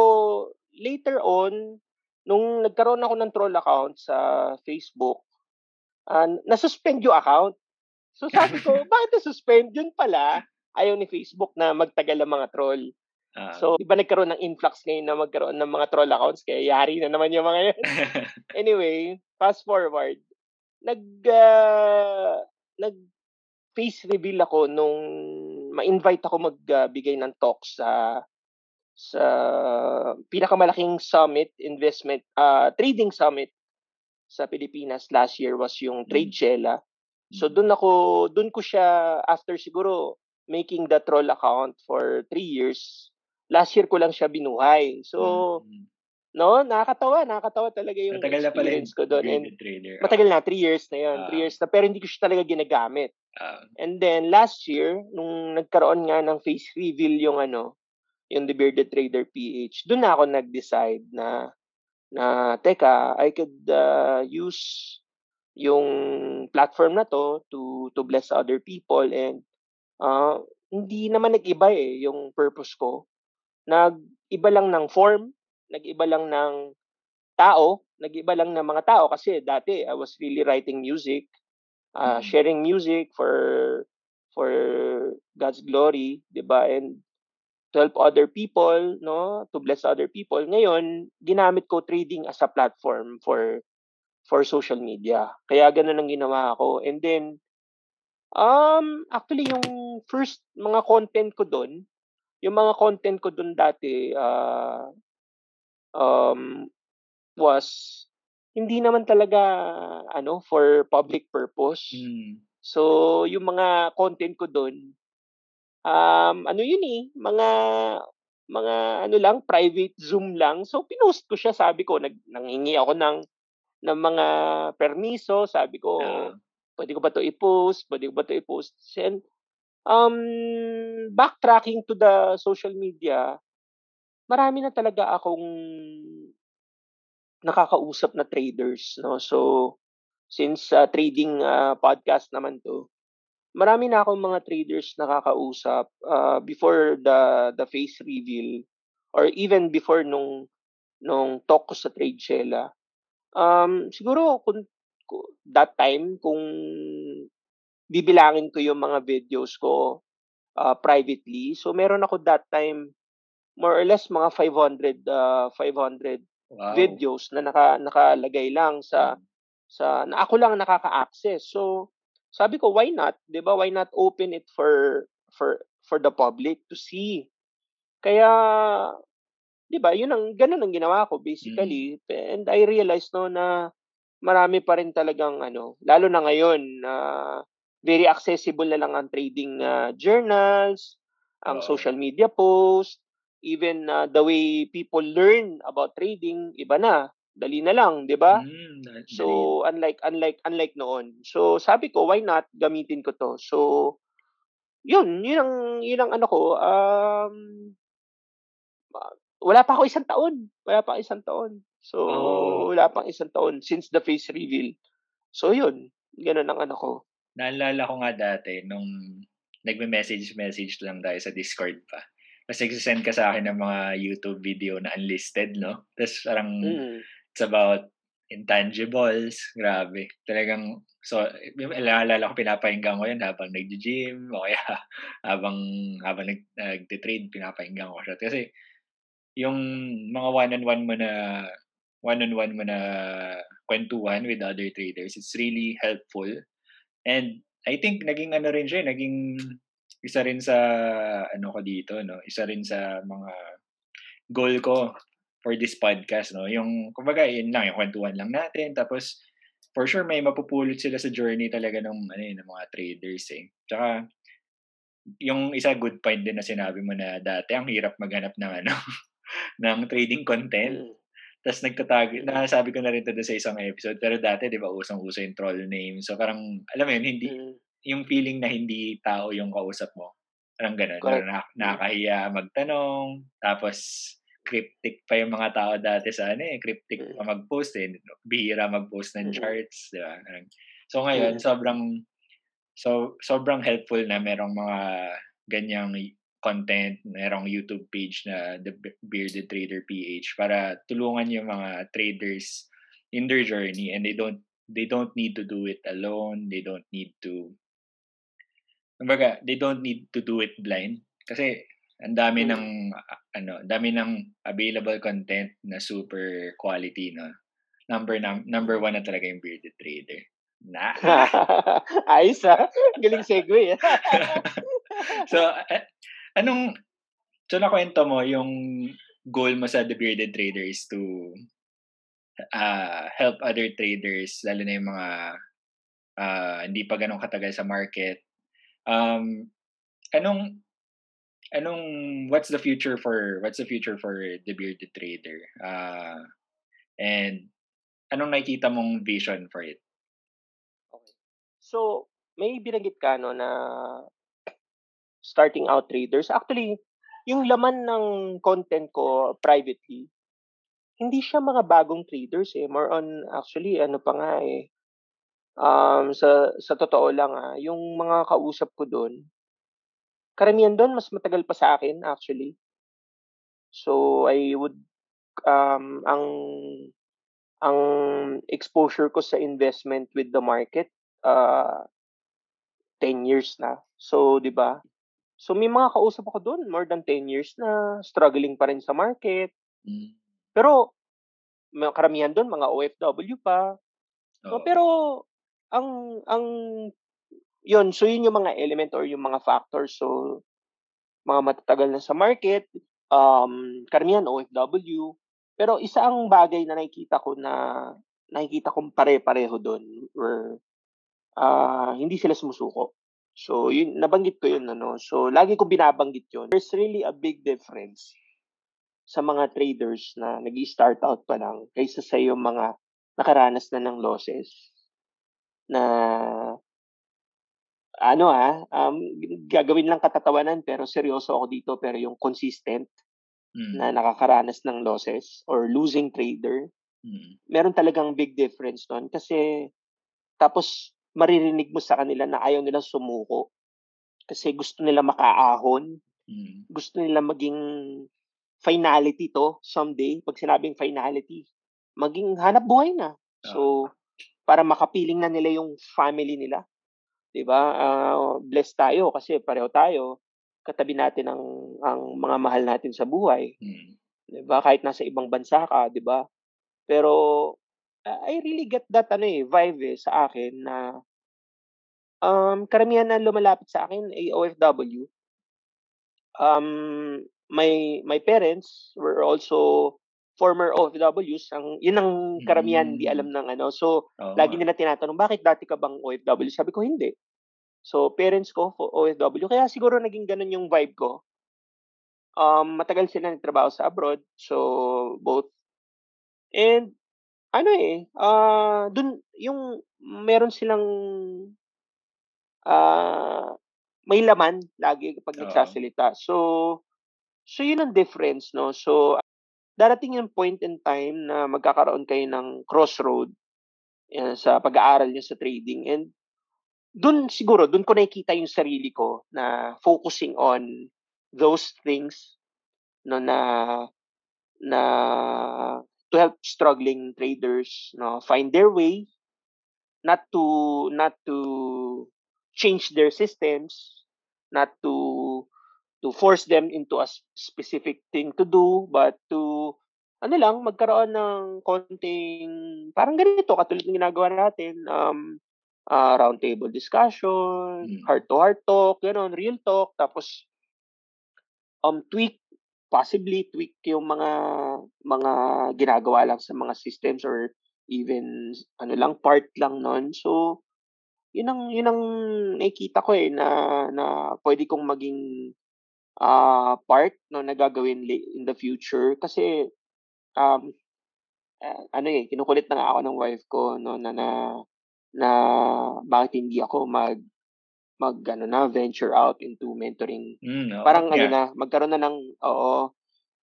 later on nung nagkaroon ako ng troll account sa Facebook uh, nasuspend yung account so sabi ko bakit nasuspend yun pala ayaw ni Facebook na magtagal ang mga troll Ah. So, di ba nagkaroon ng influx ngayon na magkaroon ng mga troll accounts? Kaya yari na naman yung mga yan. anyway, fast forward. Nag, uh, nag face reveal ako nung ma-invite ako magbigay ng talk sa sa pinakamalaking summit investment uh, trading summit sa Pilipinas last year was yung Trade Shella. So doon ako doon ko siya after siguro making the troll account for three years last year ko lang siya binuhay. So, mm-hmm. No, nakakatawa, nakakatawa talaga yung Matagal na pala experience ko doon. And trader. matagal na, three years na yun. Uh, three years na, pero hindi ko siya talaga ginagamit. Uh, And then, last year, nung nagkaroon nga ng face reveal yung ano, yung The Bearded Trader PH, doon na ako nag-decide na, na, teka, I could uh, use yung platform na to to to bless other people and uh, hindi naman nag-iba eh yung purpose ko. Nag-iba lang ng form, nag-iba lang ng tao, nag-iba lang ng mga tao kasi dati I was really writing music, uh, mm-hmm. sharing music for for God's glory, 'di ba? And to help other people, no, to bless other people. Ngayon, ginamit ko trading as a platform for for social media. Kaya ganun ang ginawa ko. And then Um, actually yung first mga content ko doon, yung mga content ko doon dati uh, um, was hindi naman talaga ano for public purpose. Mm. So yung mga content ko doon um ano yun eh, mga mga ano lang private Zoom lang. So pinost ko siya, sabi ko nag nangingi ako ng ng mga permiso, sabi ko uh pwede ko ba to i-post? Pwede ko ba to i-post? And um, backtracking to the social media, marami na talaga akong nakakausap na traders. No? So, since uh, trading uh, podcast naman to, marami na akong mga traders nakakausap uh, before the the face reveal or even before nung nung talk ko sa Trade Shella. Um, siguro kung that time, kung bibilangin ko yung mga videos ko uh, privately, so meron ako that time more or less mga 500 uh, 500 wow. videos na naka nakalagay lang sa hmm. sa na ako lang nakaka-access. So sabi ko why not? 'Di ba? Why not open it for for for the public to see? Kaya 'di ba? Yun ang ganun ang ginawa ko basically. Mm. And I realized no na marami pa rin talagang ano, lalo na ngayon na uh, very accessible na lang ang trading uh, journals, ang uh, social media post, even uh, the way people learn about trading, iba na. Dali na lang, 'di ba? Mm, so unlike unlike unlike noon. So sabi ko, why not gamitin ko 'to? So yun, yun ang yun ang ano ko um wala pa ako isang taon. Wala pa ako isang taon. So, oh. wala pang isang taon since the face reveal. So, yun. Ganun ang ano ko. Naalala ko nga dati, nung nagme-message-message lang tayo sa Discord pa. Kasi send ka sa akin ng mga YouTube video na unlisted, no? Tapos parang mm. it's about intangibles. Grabe. Talagang, so, naalala ko, pinapahinggan ko yun habang nag-gym o kaya habang, habang nag, nag-trade, pinapahinggan ko siya. Kasi, yung mga one-on-one mo na one-on-one mo na kwentuhan with other traders. It's really helpful. And I think naging ano rin siya, naging isa rin sa ano ko dito, no? Isa rin sa mga goal ko for this podcast, no? Yung kumbaga yun lang, yung kwentuhan lang natin tapos for sure may mapupulot sila sa journey talaga ng ano yun, ng mga traders eh. Tsaka yung isa good point din na sinabi mo na dati ang hirap maghanap ng ano ng trading content. Mm. Tapos nagtatag, nasabi ko na rin ito sa isang episode, pero dati, di ba, usang-uso yung troll name. So parang, alam mo yun, hindi, mm. Yung feeling na hindi tao yung kausap mo. Parang ganun. Correct. Na, nakakahiya magtanong, tapos cryptic pa yung mga tao dati sa ano eh, cryptic mm. pa mag-post eh. Bihira mag-post ng mm. charts, di ba? So ngayon, mm. sobrang, so, sobrang helpful na merong mga ganyang content, merong YouTube page na The Bearded Trader PH para tulungan yung mga traders in their journey and they don't they don't need to do it alone. They don't need to kumbaga, they don't need to do it blind kasi ang dami mm. ng ano, dami ng available content na super quality no. Number num, number one na talaga yung bearded trader. Na. Ayos ah. Galing segue. so, Anong, so nakwento mo yung goal mo sa The Bearded Trader is to uh, help other traders, lalo na yung mga uh, hindi pa ganun katagal sa market. Um, anong anong what's the future for what's the future for the bearded trader? Uh, and anong nakikita mong vision for it? Okay. So, may binanggit ka no na starting out traders. Actually, yung laman ng content ko privately, hindi siya mga bagong traders eh. More on actually ano pa nga eh. Um, sa sa totoo lang ah, yung mga kausap ko doon, karamihan doon mas matagal pa sa akin actually. So I would um ang ang exposure ko sa investment with the market uh 10 years na. So 'di ba? So may mga kausap ako doon more than 10 years na struggling pa rin sa market. Mm. Pero karamihan doon mga OFW pa. So, Oo. pero ang ang yun, so yun yung mga element or yung mga factors. So mga matatagal na sa market, um, karamihan OFW. Pero isa ang bagay na nakikita ko na nakikita kong pare-pareho doon where ah hindi sila sumusuko. So yun nabanggit ko yun ano. So lagi ko binabanggit yun. There's really a big difference sa mga traders na nag-start out pa lang kaysa sa yung mga nakaranas na ng losses na ano ah, um, gagawin lang katatawanan pero seryoso ako dito pero yung consistent Mm. na nakakaranas ng losses or losing trader, Mm. meron talagang big difference doon kasi tapos maririnig mo sa kanila na ayaw nilang sumuko kasi gusto nila makaahon, Mm. gusto nila maging finality to someday. Pag sinabing finality, maging hanap buhay na. So, para makapiling na nila yung family nila. 'Di ba? Ah, blessed tayo kasi pareho tayo. Katabi natin ang ang mga mahal natin sa buhay. Mm. 'Di ba? Kahit nasa ibang bansa ka, 'di ba? Pero uh, I really get that ano eh, vibe eh, sa akin na um, karamihan na lumalapit sa akin ay OFW. Um, my my parents were also former OFWs. Ang yun ang karamihan hindi alam ng ano. So, Oo lagi nila tinatanong, bakit dati ka bang OFW? Sabi ko, hindi. So, parents ko, OFW. Kaya siguro naging ganun yung vibe ko. Um, matagal sila nagtrabaho sa abroad. So, both. And, ano eh, ah dun, yung, meron silang, ah may laman lagi kapag nagsasalita. So, so yun ang difference, no? So, darating yung point in time na magkakaroon kayo ng crossroad eh, sa pag-aaral niyo sa trading. And dun siguro, dun ko nakikita yung sarili ko na focusing on those things no na na to help struggling traders no find their way not to not to change their systems not to to force them into a specific thing to do but to ano lang magkaroon ng konting parang ganito katulad ng ginagawa natin um uh, round table discussion Mm. heart to heart talk ganon real talk tapos um tweak possibly tweak yung mga mga ginagawa lang sa mga systems or even ano lang part lang nun so yun ang yun ang nakikita ko eh na na pwede kong maging ah part no na gagawin la- in the future kasi um ah, ano eh kinukulit na nga ako ng wife ko no na na na bakit hindi ako mag mag ano na venture out into mentoring Mm, oo parang ano nga. na magkaroon na ng oo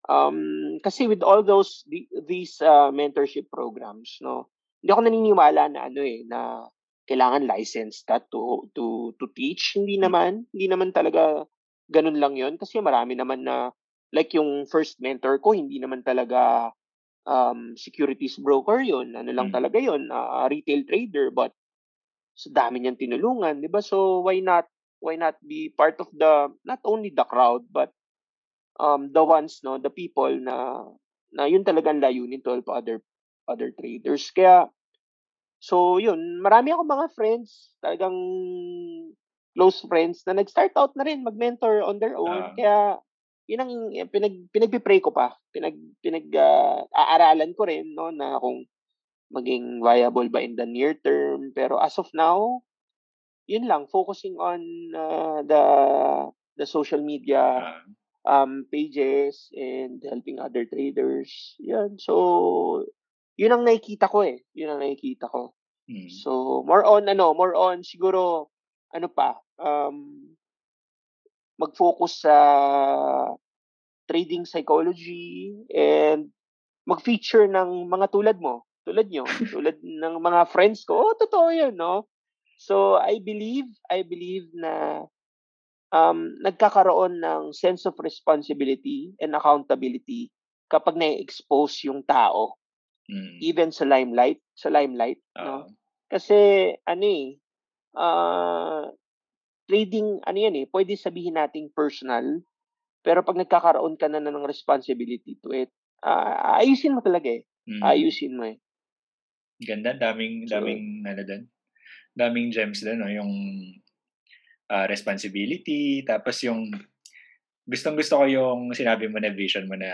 um kasi with all those the, these uh, mentorship programs no hindi ako naniniwala na ano eh na kailangan license ka to to to teach hindi Mm. naman hindi naman talaga ganun lang yon kasi marami naman na like yung first mentor ko hindi naman talaga um securities broker yon ano lang Mm. talaga yon ah, retail trader but sa dami niyang tinulungan, 'di ba? So why not why not be part of the not only the crowd but um the ones no, the people na na yun talagang layunin to help other other traders. Kaya so yun, marami akong mga friends, talagang close friends na nag-start out na rin mag-mentor on their own. Ah. Kaya yun ang eh, pinag pinagpi-pray ko pa. Pinag pinag ah, aaralan ko rin no na kung maging viable ba in the near term. Pero as of now, yun lang, focusing on uh, the the social media um, pages and helping other traders. Yan. So, yun ang nakikita ko eh. Yun ang nakikita ko. Mm. So, more on, ano, more on, siguro, ano pa, um, mag-focus sa trading psychology and mag-feature ng mga tulad mo, tulad nyo, tulad ng mga friends ko. Oh, totoo yun, no? So, I believe, I believe na um, nagkakaroon ng sense of responsibility and accountability kapag na-expose yung tao. Mm. Even sa limelight, sa limelight, uh, no? Kasi, ano eh, uh, trading, ano yan eh, pwede sabihin nating personal, pero pag nagkakaroon ka na ng responsibility to it, uh, ayusin mo talaga eh. Mm. Ayusin mo eh. Ganda, daming, daming, so, ano doon, daming gems doon, no? yung uh, responsibility, tapos yung, gustong gusto ko yung sinabi mo na vision mo na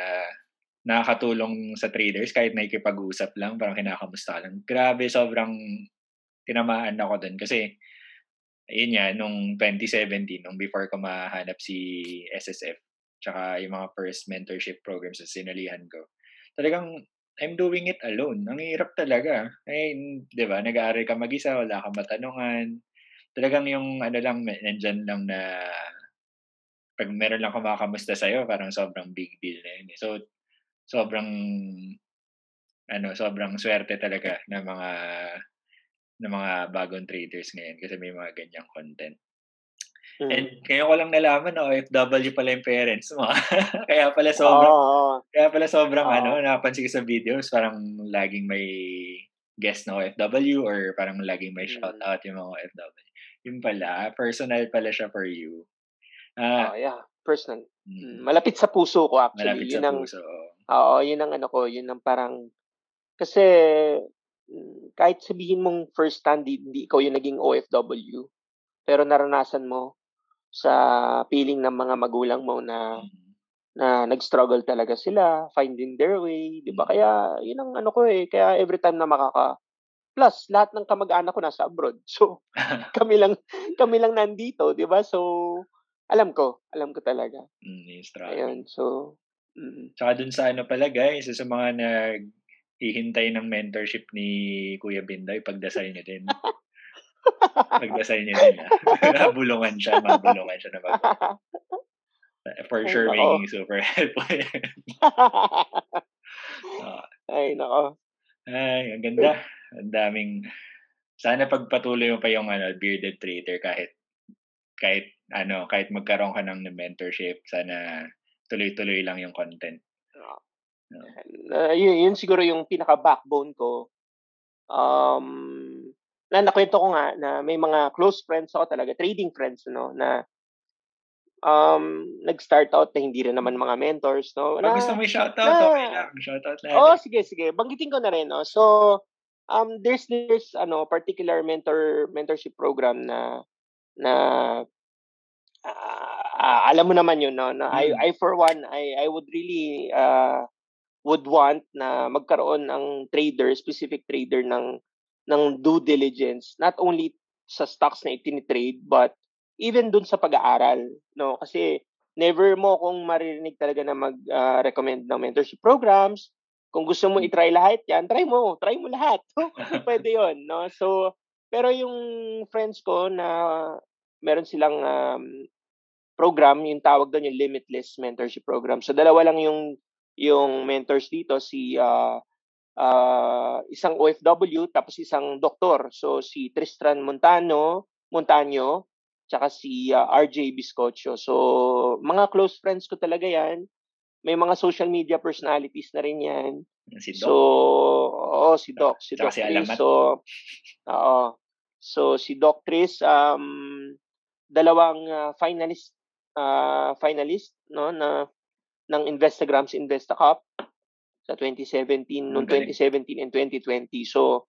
nakakatulong sa traders kahit nakikipag-usap lang, parang kinakamusta lang. Grabe, sobrang tinamaan ako doon kasi ayun nga, nung 2017, nung before ko mahanap si SSF, tsaka yung mga first mentorship programs sa sinalihan ko, talagang I'm doing it alone. Ang hirap talaga. Ay, di ba, nag-aaral ka mag-isa, wala kang matanungan. Talagang yung ano lang, nandyan lang na pag meron lang kumakamusta sa'yo, parang sobrang big deal na yun. Eh. So, sobrang ano, sobrang swerte talaga ng mga ng mga bagong traders ngayon kasi may mga ganyang content. Mm. And kaya ko lang nalaman na OFW pala yung parents mo. kaya pala sobrang oh, kaya pala sobrang oh. ano, napansin ko sa videos parang laging may guest na OFW or parang laging may mm. shout out yung mga OFW. Yung pala, personal pala siya for you. Uh, oh, yeah, personal. Mm. Malapit sa puso ko actually. Malapit yun sa ang, puso. Oo, yun ang ano ko, yun ang parang kasi kahit sabihin mong first hand, hindi ikaw yung naging OFW, pero naranasan mo sa feeling ng mga magulang mo na mm. na nag-struggle talaga sila, finding their way, 'di ba? Mm. Kaya 'yun ang ano ko eh, kaya every time na makaka plus lahat ng kamag-anak ko nasa abroad. So kami lang kami lang nandito, 'di ba? So alam ko, alam ko talaga. Mm, Ayun, so mm. Tsaka dun sa ano pala guys, sa mga nag hihintay ng mentorship ni Kuya Binday, pagdasal niya din. pagdasal niya din. Ah. Bulungan siya, mabulungan siya na mag For Ay, sure, nako. magiging super helpful. uh, Ay, nako. Ay, ang ganda. Ang daming, sana pagpatuloy mo pa yung ano, bearded trader kahit, kahit, ano, kahit magkaroon ka ng mentorship, sana tuloy-tuloy lang yung content. Uh, yun, yun siguro yung pinaka-backbone ko. Um, na nakwento ko nga na may mga close friends ako talaga, trading friends, no, na um, nag-start out na hindi rin naman mga mentors, no. Na, gusto mo i-shoutout, na, okay lang. Shoutout lang. Oh, sige, sige. Banggitin ko na rin, no. So, um, there's there's ano particular mentor mentorship program na na uh, alam mo naman yun no na mm. I I for one I I would really uh, would want na magkaroon ng trader, specific trader ng ng due diligence not only sa stocks na itinitrade but even dun sa pag-aaral no? Kasi never mo kung maririnig talaga na mag-recommend uh, ng mentorship programs. Kung gusto mo i-try lahat yan try mo try mo lahat. Pwede yon no? So pero yung friends ko na meron silang um, program yung tawag doon yung limitless mentorship program. So dalawa lang yung yung mentors dito si uh, uh, isang OFW tapos isang doktor. So si Tristan Montano, Montaño, tsaka si uh, RJ Biscoccio. So mga close friends ko talaga 'yan. May mga social media personalities na rin 'yan. Si Doc. So, oo, si Doc, si Doc. Si So, oo. So si Doc Tris um dalawang uh, finalist uh, finalist no na ng Instagrams Investa Cup sa 2017, noong 2017 and 2020. So,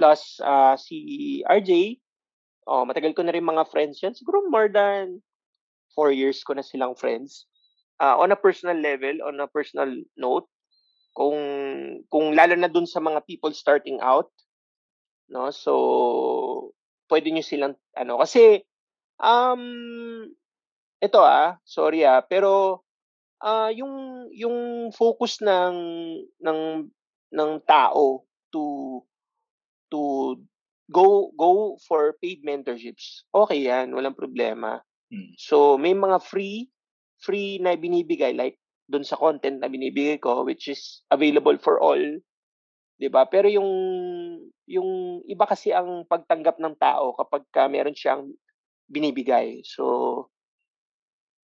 plus uh, si RJ, oh, matagal ko na rin mga friends yan. Siguro more than four years ko na silang friends. Uh, on a personal level, on a personal note, kung kung lalo na dun sa mga people starting out, no? So, pwede niyo silang ano kasi um ito ah, sorry ah, pero uh, yung yung focus ng ng ng tao to to go go for paid mentorships. Okay 'yan, walang problema. Hmm. So may mga free free na binibigay like doon sa content na binibigay ko which is available for all 'di ba? Pero yung yung iba kasi ang pagtanggap ng tao kapag ka meron siyang binibigay. So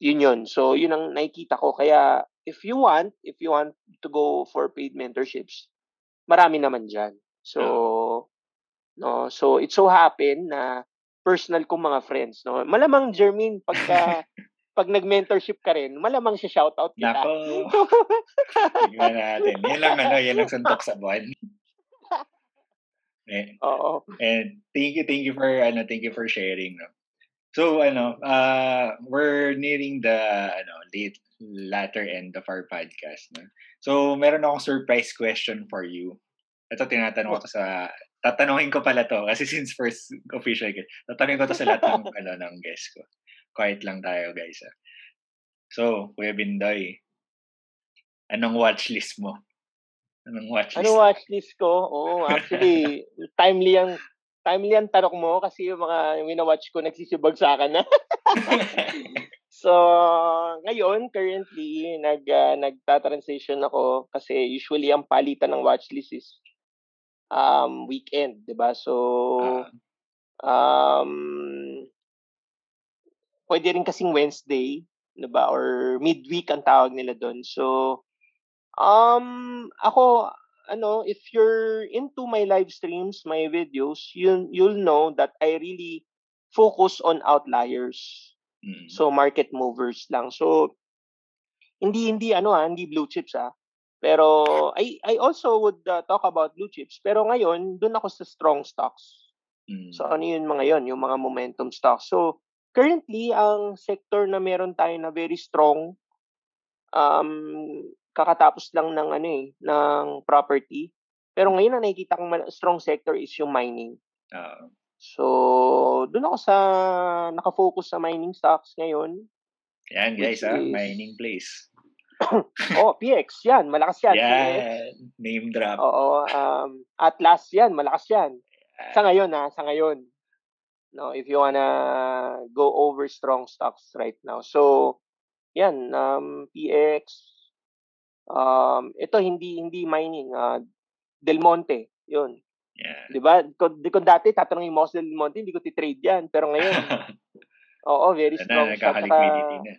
yun yun. So yun ang nakikita ko kaya if you want, if you want to go for paid mentorships, marami naman diyan. So no, so it so happen na personal kong mga friends, no. Malamang Jermaine pagka pag nag-mentorship ka rin, malamang si shoutout kita. Nako. Tignan natin. Yan lang ano, yan lang suntok sa buwan. eh, Oo. And thank you, thank you for ano, thank you for sharing. No? So ano, uh, we're nearing the ano, late latter end of our podcast. No? So meron akong surprise question for you. Ito tinatanong ko to sa tatanungin ko pala to kasi since first official tatanungin ko to sa lahat ng ano ng guest ko quiet lang tayo, guys. Ah. So, Kuya Bindoy, anong watch list mo? Anong watch list? Anong watch list ko? Oo, actually, timely ang timely ang tanong mo kasi yung mga wina-watch ko nagsisibag sa akin na. so, ngayon, currently, nag, uh, nagta-transition ako kasi usually ang palitan ng watch list is um, weekend, di ba? So, ah. um, pwede rin kasing Wednesday, 'di ba? Or midweek ang tawag nila doon. So um ako ano, if you're into my live streams, my videos, you you'll know that I really focus on outliers. Mm-hmm. So market movers lang. So hindi hindi ano ah, hindi blue chips ah. Pero I I also would uh, talk about blue chips. Pero ngayon, doon ako sa strong stocks. Mm-hmm. So ano yun mga yon, yung mga momentum stocks. So Currently, ang sector na meron tayo na very strong, um, kakatapos lang ng ano eh, ng property. Pero ngayon ang nakikita kong strong sector is yung mining. Uh, so, doon ako sa nakafocus sa mining stocks ngayon. Yan guys, ah, is... mining place. oh, PX, yan, malakas yan. Yan, name drop. Oo, um, Atlas yan, malakas yan. Sa ngayon ha, ah, sa ngayon no if you wanna go over strong stocks right now so yan um PX um ito hindi hindi mining uh, Del Monte yun. Yeah. 'di ba? Kung, kung dati tatanungin mo sa Del Monte hindi ko ti-trade yan. Pero ngayon oo very strong stock liquidity na.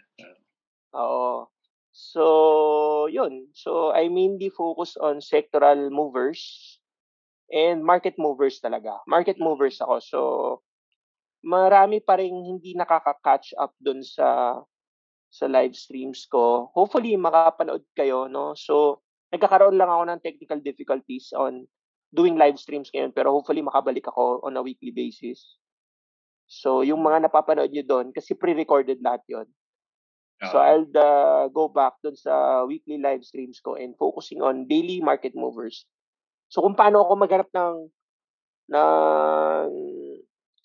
Oo. So yun. So I mainly focus on sectoral movers and market movers talaga. Market movers ako. So marami pa rin hindi nakaka-catch up dun sa sa live streams ko. Hopefully makapanood kayo, no? So, nagkakaroon lang ako ng technical difficulties on doing live streams ngayon pero hopefully makabalik ako on a weekly basis. So, yung mga napapanood nyo doon, kasi pre-recorded lahat yon. So, I'll uh, go back doon sa weekly live streams ko and focusing on daily market movers. So, kung paano ako maghanap ng ng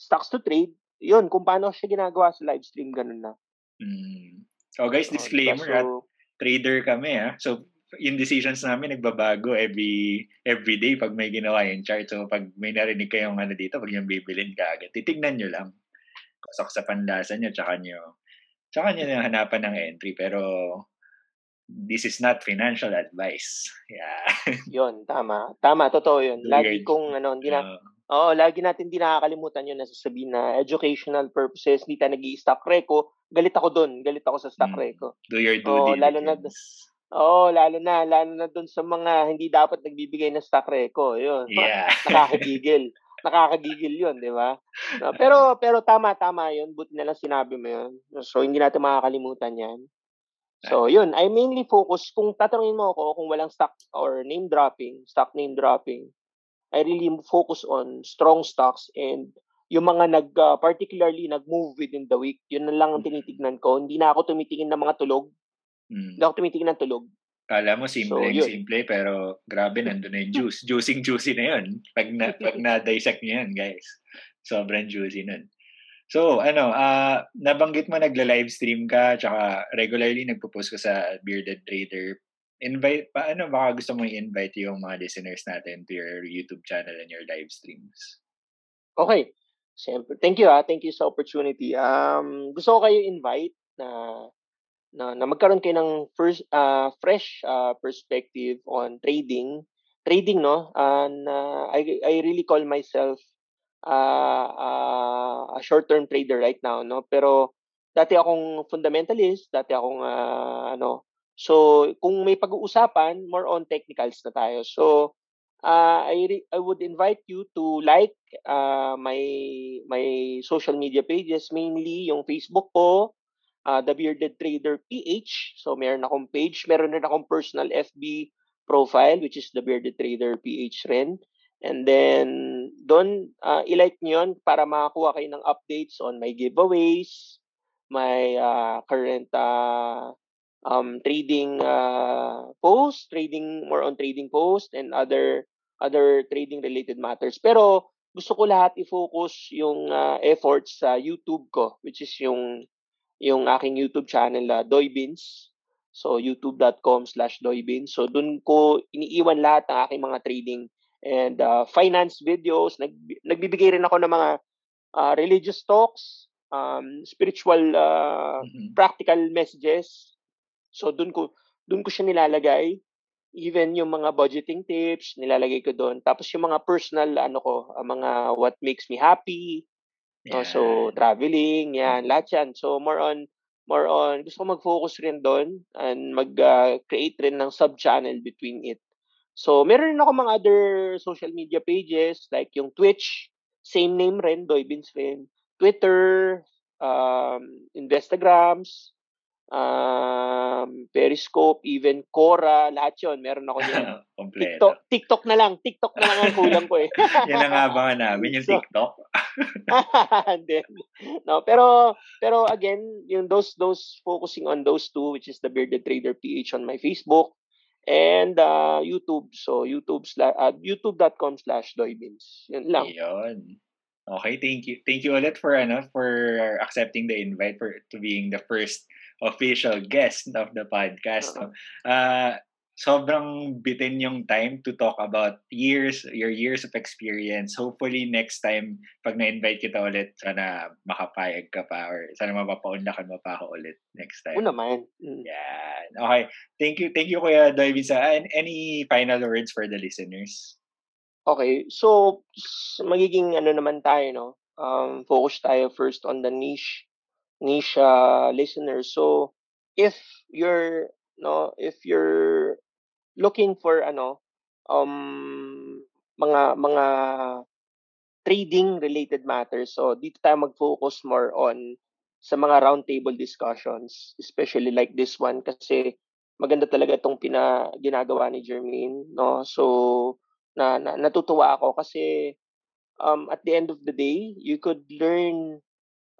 stocks to trade, yun, kung paano siya ginagawa sa live stream, ganun na. Mm. Oh, guys, disclaimer, oh, so, trader kami, ha? So, yung decisions namin nagbabago every every day pag may ginawa yung chart. So, pag may narinig kayong ano dito, pag yung bibilin ka agad, titignan nyo lang. Kusok sa panlasa nyo, tsaka nyo, tsaka nyo na hanapan ng entry. Pero, this is not financial advice. Yeah. yun, tama. Tama, totoo yun. Lagi kong, ano, hindi na, uh, Oo, lagi natin din nakakalimutan yun na sasabihin na educational purposes, hindi tayo nag stock reco. Galit ako doon, galit ako sa stock mm. reco. Do your due Oo, lalo na Oo, lalo na lalo na doon sa mga hindi dapat nagbibigay ng stock reco. Yun. Yeah. Nakakagigil. Nakakagigil 'yun, 'di ba? No, pero pero tama tama 'yun. Buti na lang sinabi mo 'yun. So hindi natin makakalimutan 'yan. So, yun, I mainly focus, kung tatanungin mo ako kung walang stock or name dropping, stock name dropping, I really focus on strong stocks and yung mga nag uh, particularly nag-move within the week, yun na lang ang mm. tinitignan ko. Hindi na ako tumitingin ng mga tulog. Mm. Hindi ako tumitingin ng tulog. Kala mo simple, so, yun. simple pero grabe nandun na yung juice. Juicing juicy na yun. Pag na, pag na-dissect niyo yan, guys. Sobrang juicy nun. So, ano, uh, nabanggit mo nagla-live stream ka, tsaka regularly nagpo-post ka sa Bearded Trader. Invite, paano baka gusto mo i-invite yung mga listeners natin to your YouTube channel and your live streams? Okay. Siyempre. Thank you ah. Thank you sa opportunity. Um, gusto ko kayo invite na na, na magkaroon kayo ng first uh, fresh uh, perspective on trading. Trading no, and uh, I I really call myself uh, uh, a short-term trader right now, no? Pero dati akong fundamentalist, dati akong uh, ano. So, kung may pag-uusapan, more on technicals na tayo. So, uh, I re- I would invite you to like uh, my my social media pages, mainly yung Facebook ko, uh, The Bearded Trader PH. So, meron akong page. Meron rin akong personal FB profile, which is The Bearded Trader PH rin. And then, doon, uh, ilike nyo yun para makakuha kayo ng updates on my giveaways, my uh, current uh, um, trading uh, post, trading, more on trading post, and other other trading related matters. Pero, gusto ko lahat i-focus yung uh, efforts sa YouTube ko, which is yung yung aking YouTube channel, uh, Doybins. So, youtube.com slash doybins. So, dun ko iniiwan lahat ng aking mga trading and uh, finance videos. Nag, nagbibigay rin ako ng mga uh, religious talks, um, spiritual uh, mm-hmm. practical messages. So doon ko doon ko siya nilalagay. Even yung mga budgeting tips, nilalagay ko doon. Tapos yung mga personal ano ko, uh, mga what makes me happy. Yeah. Uh, so traveling, yan, lahat yan. So more on more on gusto ko mag-focus rin doon and mag-create uh, rin ng sub-channel between it. So, meron rin ako mga other social media pages like yung Twitch, same name rin, Doybins rin. Twitter, um, Instagrams, um, Periscope, even Quora, lahat yon meron ako yan. TikTok, TikTok na lang. TikTok na lang ang kulang ko eh. yan ang abangan namin, yung so, TikTok. then, no, pero pero again, yung those those focusing on those two, which is the Bearded Trader PH on my Facebook, and uh, YouTube. So, YouTube uh, youtube.com slash doybins. Yun lang. Yun. Okay, thank you. Thank you ulit for ano for accepting the invite for to being the first official guest of the podcast. Uh-huh. Uh, sobrang bitin yung time to talk about years, your years of experience. Hopefully next time, pag na-invite kita ulit, sana makapayag ka pa or sana mapapaunlakan mo pa ako ulit next time. Oo naman. Mm. Yan. Okay. Thank you, thank you Kuya Doy Visa. Any final words for the listeners? Okay. So, magiging ano naman tayo, no? Um, focus tayo first on the niche niche uh, listeners. So, if you're no if you're looking for ano um mga mga trading related matters. So dito tayo mag-focus more on sa mga roundtable discussions, especially like this one kasi maganda talaga itong pina ginagawa ni Jermaine, no? So na, na natutuwa ako kasi um at the end of the day, you could learn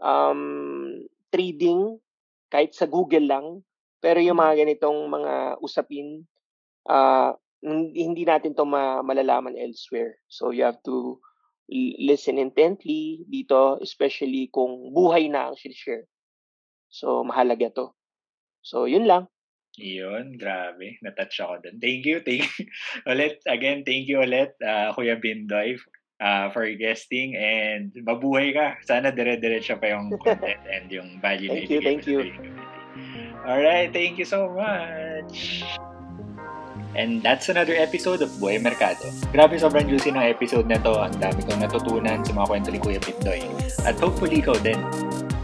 um trading kahit sa Google lang, pero yung mga ganitong mga usapin uh, hindi natin to ma- malalaman elsewhere. So you have to listen intently dito, especially kung buhay na ang share. So mahalaga to. So yun lang. Yun, grabe. Natouch ako dun. Thank you, thank you. ulit, again, thank you ulit, uh, Kuya Bindoy, uh, for guesting and mabuhay ka. Sana dire-diretso pa yung content and yung value thank you, thank you. Alright, thank you so much. And that's another episode of Buhay Mercado. Grabe sobrang juicy ng episode na to. Ang dami kong natutunan sa mga kwento ni Kuya Pindoy. At hopefully ikaw din.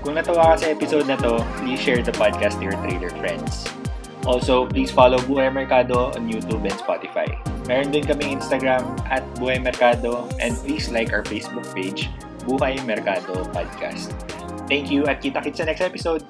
Kung natawa ka sa episode na to, please share the podcast to your trader friends. Also, please follow Buhay Mercado on YouTube and Spotify. Meron din kaming Instagram at Buhay Mercado and please like our Facebook page, Buhay Mercado Podcast. Thank you at kita-kits sa next episode!